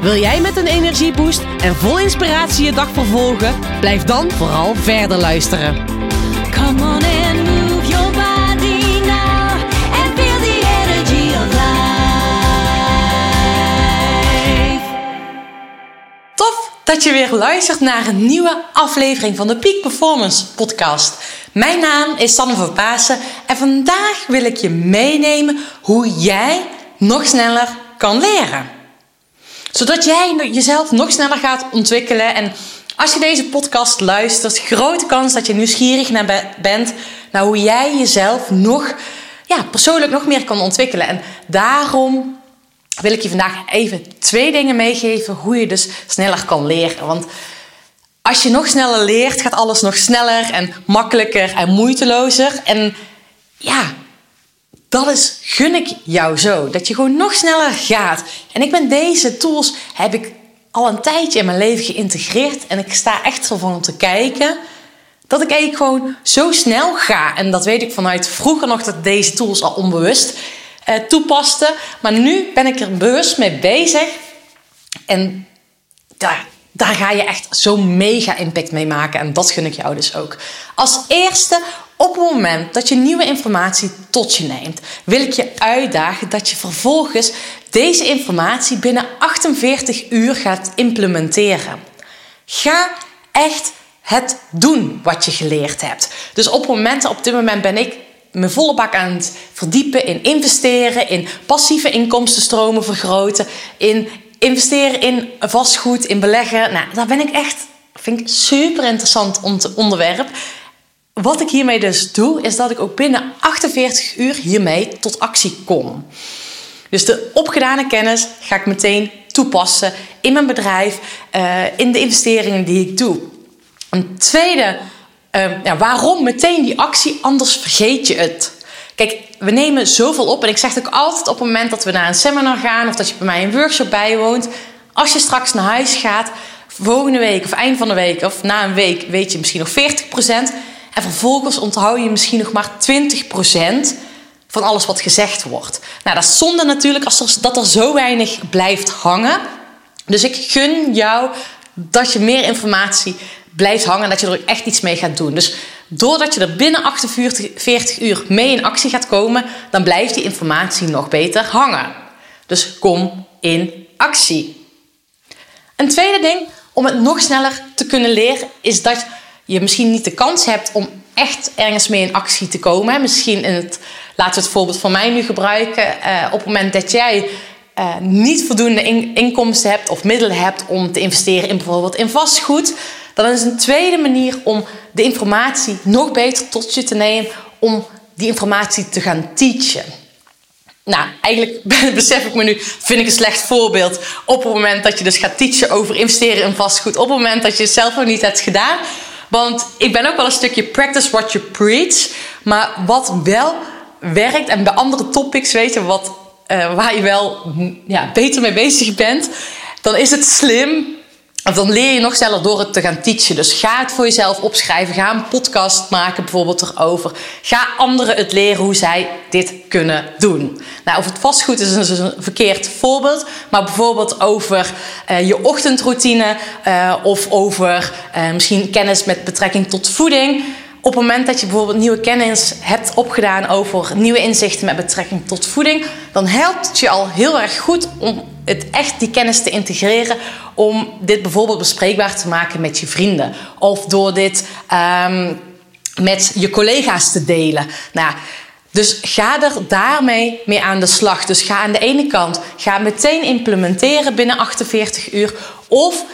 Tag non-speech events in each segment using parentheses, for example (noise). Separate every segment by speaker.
Speaker 1: Wil jij met een energieboost en vol inspiratie je dag vervolgen? Blijf dan vooral verder luisteren.
Speaker 2: Come on and move your body now and feel the energy of life.
Speaker 1: Tof dat je weer luistert naar een nieuwe aflevering van de Peak Performance Podcast. Mijn naam is Sanne van Pasen en vandaag wil ik je meenemen hoe jij nog sneller kan leren zodat jij jezelf nog sneller gaat ontwikkelen. En als je deze podcast luistert, grote kans dat je nieuwsgierig naar bent naar hoe jij jezelf nog ja, persoonlijk nog meer kan ontwikkelen. En daarom wil ik je vandaag even twee dingen meegeven hoe je dus sneller kan leren. Want als je nog sneller leert, gaat alles nog sneller en makkelijker en moeitelozer. En ja, dat is, gun ik jou zo. Dat je gewoon nog sneller gaat. En ik ben deze tools, heb ik al een tijdje in mijn leven geïntegreerd. En ik sta echt ervan om te kijken dat ik eigenlijk gewoon zo snel ga. En dat weet ik vanuit vroeger nog dat deze tools al onbewust eh, toepaste. Maar nu ben ik er bewust mee bezig. En daar, daar ga je echt zo'n mega impact mee maken. En dat gun ik jou dus ook. Als eerste op het moment dat je nieuwe informatie tot je neemt, wil ik je uitdagen dat je vervolgens deze informatie binnen 48 uur gaat implementeren. Ga echt het doen wat je geleerd hebt. Dus op momenten, op dit moment ben ik mijn volle bak aan het verdiepen in investeren, in passieve inkomstenstromen vergroten, in investeren in vastgoed, in beleggen. Nou, daar ben ik echt, vind ik super interessant onderwerp wat ik hiermee dus doe, is dat ik ook binnen 48 uur hiermee tot actie kom. Dus de opgedane kennis ga ik meteen toepassen in mijn bedrijf, uh, in de investeringen die ik doe. Een tweede, uh, ja, waarom meteen die actie, anders vergeet je het. Kijk, we nemen zoveel op en ik zeg het ook altijd op het moment dat we naar een seminar gaan of dat je bij mij een workshop bijwoont. Als je straks naar huis gaat, volgende week of eind van de week of na een week weet je misschien nog 40%. En vervolgens onthoud je misschien nog maar 20% van alles wat gezegd wordt. Nou, dat is zonde natuurlijk als er, dat er zo weinig blijft hangen. Dus ik gun jou dat je meer informatie blijft hangen en dat je er echt iets mee gaat doen. Dus doordat je er binnen 48 uur mee in actie gaat komen, dan blijft die informatie nog beter hangen. Dus kom in actie. Een tweede ding om het nog sneller te kunnen leren is dat je misschien niet de kans hebt om echt ergens mee in actie te komen. Misschien in het, laten we het voorbeeld van mij nu gebruiken. Uh, op het moment dat jij uh, niet voldoende in, inkomsten hebt of middelen hebt om te investeren in bijvoorbeeld in vastgoed, dan is een tweede manier om de informatie nog beter tot je te nemen, om die informatie te gaan teachen. Nou, eigenlijk (laughs) besef ik me nu, vind ik een slecht voorbeeld. Op het moment dat je dus gaat teachen over investeren in vastgoed. Op het moment dat je het zelf nog niet hebt gedaan. Want ik ben ook wel een stukje practice what you preach. Maar wat wel werkt en bij andere topics weten wat, uh, waar je wel ja, beter mee bezig bent, dan is het slim of dan leer je nog sneller door het te gaan teachen. Dus ga het voor jezelf opschrijven. Ga een podcast maken bijvoorbeeld erover. Ga anderen het leren hoe zij dit kunnen doen. Nou, over het vastgoed is een verkeerd voorbeeld. Maar bijvoorbeeld over uh, je ochtendroutine. Uh, of over uh, misschien kennis met betrekking tot voeding. Op het moment dat je bijvoorbeeld nieuwe kennis hebt opgedaan over nieuwe inzichten met betrekking tot voeding, dan helpt het je al heel erg goed om het echt die kennis te integreren om dit bijvoorbeeld bespreekbaar te maken met je vrienden of door dit um, met je collega's te delen. Nou, dus ga er daarmee mee aan de slag. Dus ga aan de ene kant ga meteen implementeren binnen 48 uur of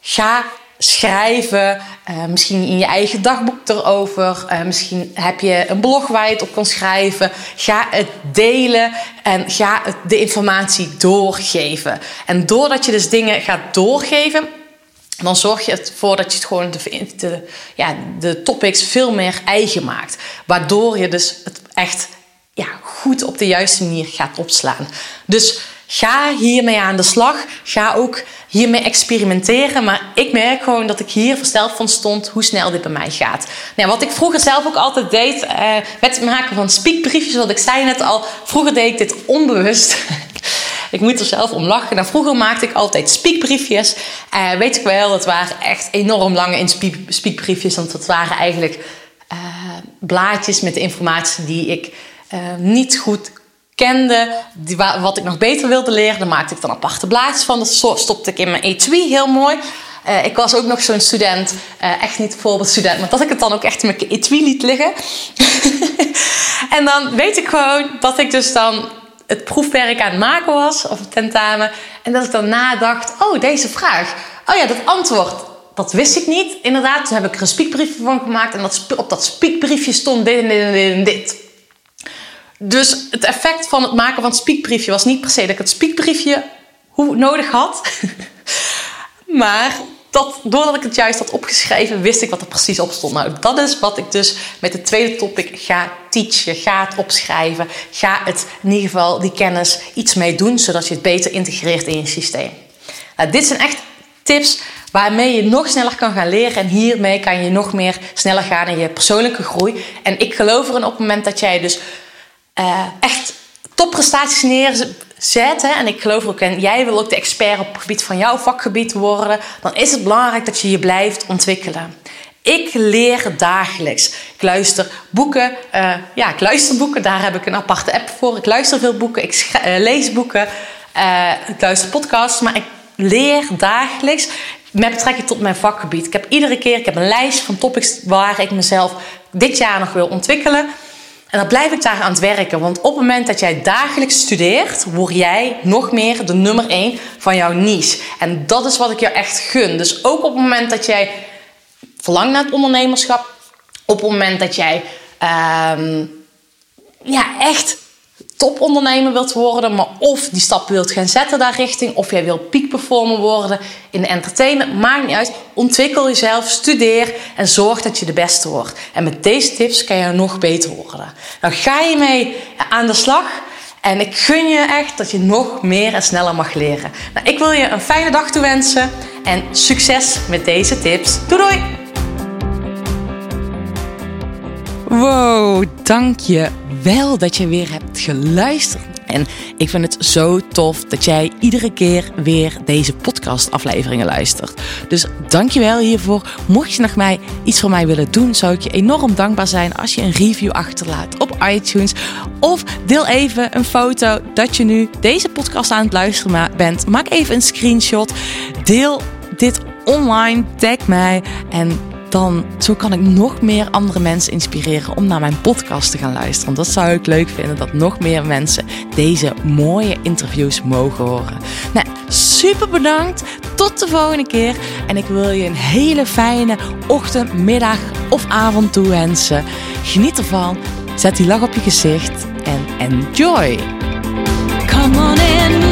Speaker 1: ga schrijven, uh, misschien in je eigen dagboek erover. Uh, misschien heb je een blog waar je het op kan schrijven. Ga het delen en ga de informatie doorgeven. En doordat je dus dingen gaat doorgeven, dan zorg je ervoor dat je het gewoon de, de, ja, de topics veel meer eigen maakt. Waardoor je dus het echt ja, goed op de juiste manier gaat opslaan. Dus ga hiermee aan de slag. Ga ook hiermee experimenteren. Maar ik merk gewoon dat ik hier versteld van stond hoe snel dit bij mij gaat. Nou, wat ik vroeger zelf ook altijd deed uh, met het maken van speakbriefjes. Wat ik zei net al, vroeger deed ik dit onbewust. (laughs) Ik moet er zelf om lachen. Nou, vroeger maakte ik altijd speakbriefjes. Uh, weet ik wel, dat waren echt enorm lange in speakbriefjes. Want dat waren eigenlijk uh, blaadjes met de informatie die ik niet goed kende. Die, wat ik nog beter wilde leren. Daar maakte ik dan aparte blaadjes van. Dat stopte ik in mijn etui heel mooi. Uh, ik was ook nog zo'n student, uh, echt niet voorbeeldstudent, maar dat ik het dan ook echt in mijn etui liet liggen. (laughs) en dan weet ik gewoon dat ik dus dan het proefwerk aan het maken was, of het tentamen. En dat ik dan nadacht, oh, deze vraag. Oh ja, dat antwoord, dat wist ik niet. Inderdaad, toen heb ik er een spiekbriefje van gemaakt. En dat, op dat spiekbriefje stond dit en dit en dit. Dus het effect van het maken van het spiekbriefje was niet per se dat ik het spiekbriefje nodig had. (laughs) maar dat, doordat ik het juist had opgeschreven, wist ik wat er precies op stond. Nou, dat is wat ik dus met het tweede topic ga teachen. Ga het opschrijven. Ga het in ieder geval die kennis iets mee doen, zodat je het beter integreert in je systeem. Nou, dit zijn echt tips waarmee je nog sneller kan gaan leren. En hiermee kan je nog meer sneller gaan in je persoonlijke groei. En ik geloof erin op het moment dat jij dus uh, echt topprestaties neerzet. Hè, en ik geloof ook in, jij wil ook de expert op het gebied van jouw vakgebied worden. Dan is het belangrijk dat je je blijft ontwikkelen. Ik leer dagelijks. Ik luister boeken. Uh, ja, ik luister boeken. Daar heb ik een aparte app voor. Ik luister veel boeken. Ik uh, lees boeken. Ik luister podcasts. Maar ik leer dagelijks met betrekking tot mijn vakgebied. Ik heb iedere keer ik heb een lijst van topics waar ik mezelf dit jaar nog wil ontwikkelen. En dan blijf ik daar aan het werken. Want op het moment dat jij dagelijks studeert, word jij nog meer de nummer 1 van jouw niche. En dat is wat ik jou echt gun. Dus ook op het moment dat jij verlangt naar het ondernemerschap, op het moment dat jij um, ja, echt topondernemer wilt worden, maar of die stap wilt gaan zetten daar richting, of jij wilt peakperformer worden in de entertainment, maakt niet uit. Ontwikkel jezelf, studeer en zorg dat je de beste wordt. En met deze tips kan je nog beter worden. Nou ga je mee aan de slag. En ik gun je echt dat je nog meer en sneller mag leren. Nou, ik wil je een fijne dag toewensen en succes met deze tips. Doei doei! Wow, dank je wel dat je weer hebt geluisterd. En ik vind het zo tof dat jij iedere keer weer deze podcastafleveringen luistert. Dus dankjewel hiervoor. Mocht je nog mij iets voor mij willen doen, zou ik je enorm dankbaar zijn als je een review achterlaat op iTunes. Of deel even een foto dat je nu deze podcast aan het luisteren bent. Maak even een screenshot. Deel dit online. Tag mij en dan zo kan ik nog meer andere mensen inspireren om naar mijn podcast te gaan luisteren. Dat zou ik leuk vinden, dat nog meer mensen deze mooie interviews mogen horen. Nou, super bedankt. Tot de volgende keer. En ik wil je een hele fijne ochtend, middag of avond toewensen. Geniet ervan. Zet die lach op je gezicht en enjoy.
Speaker 2: Come on and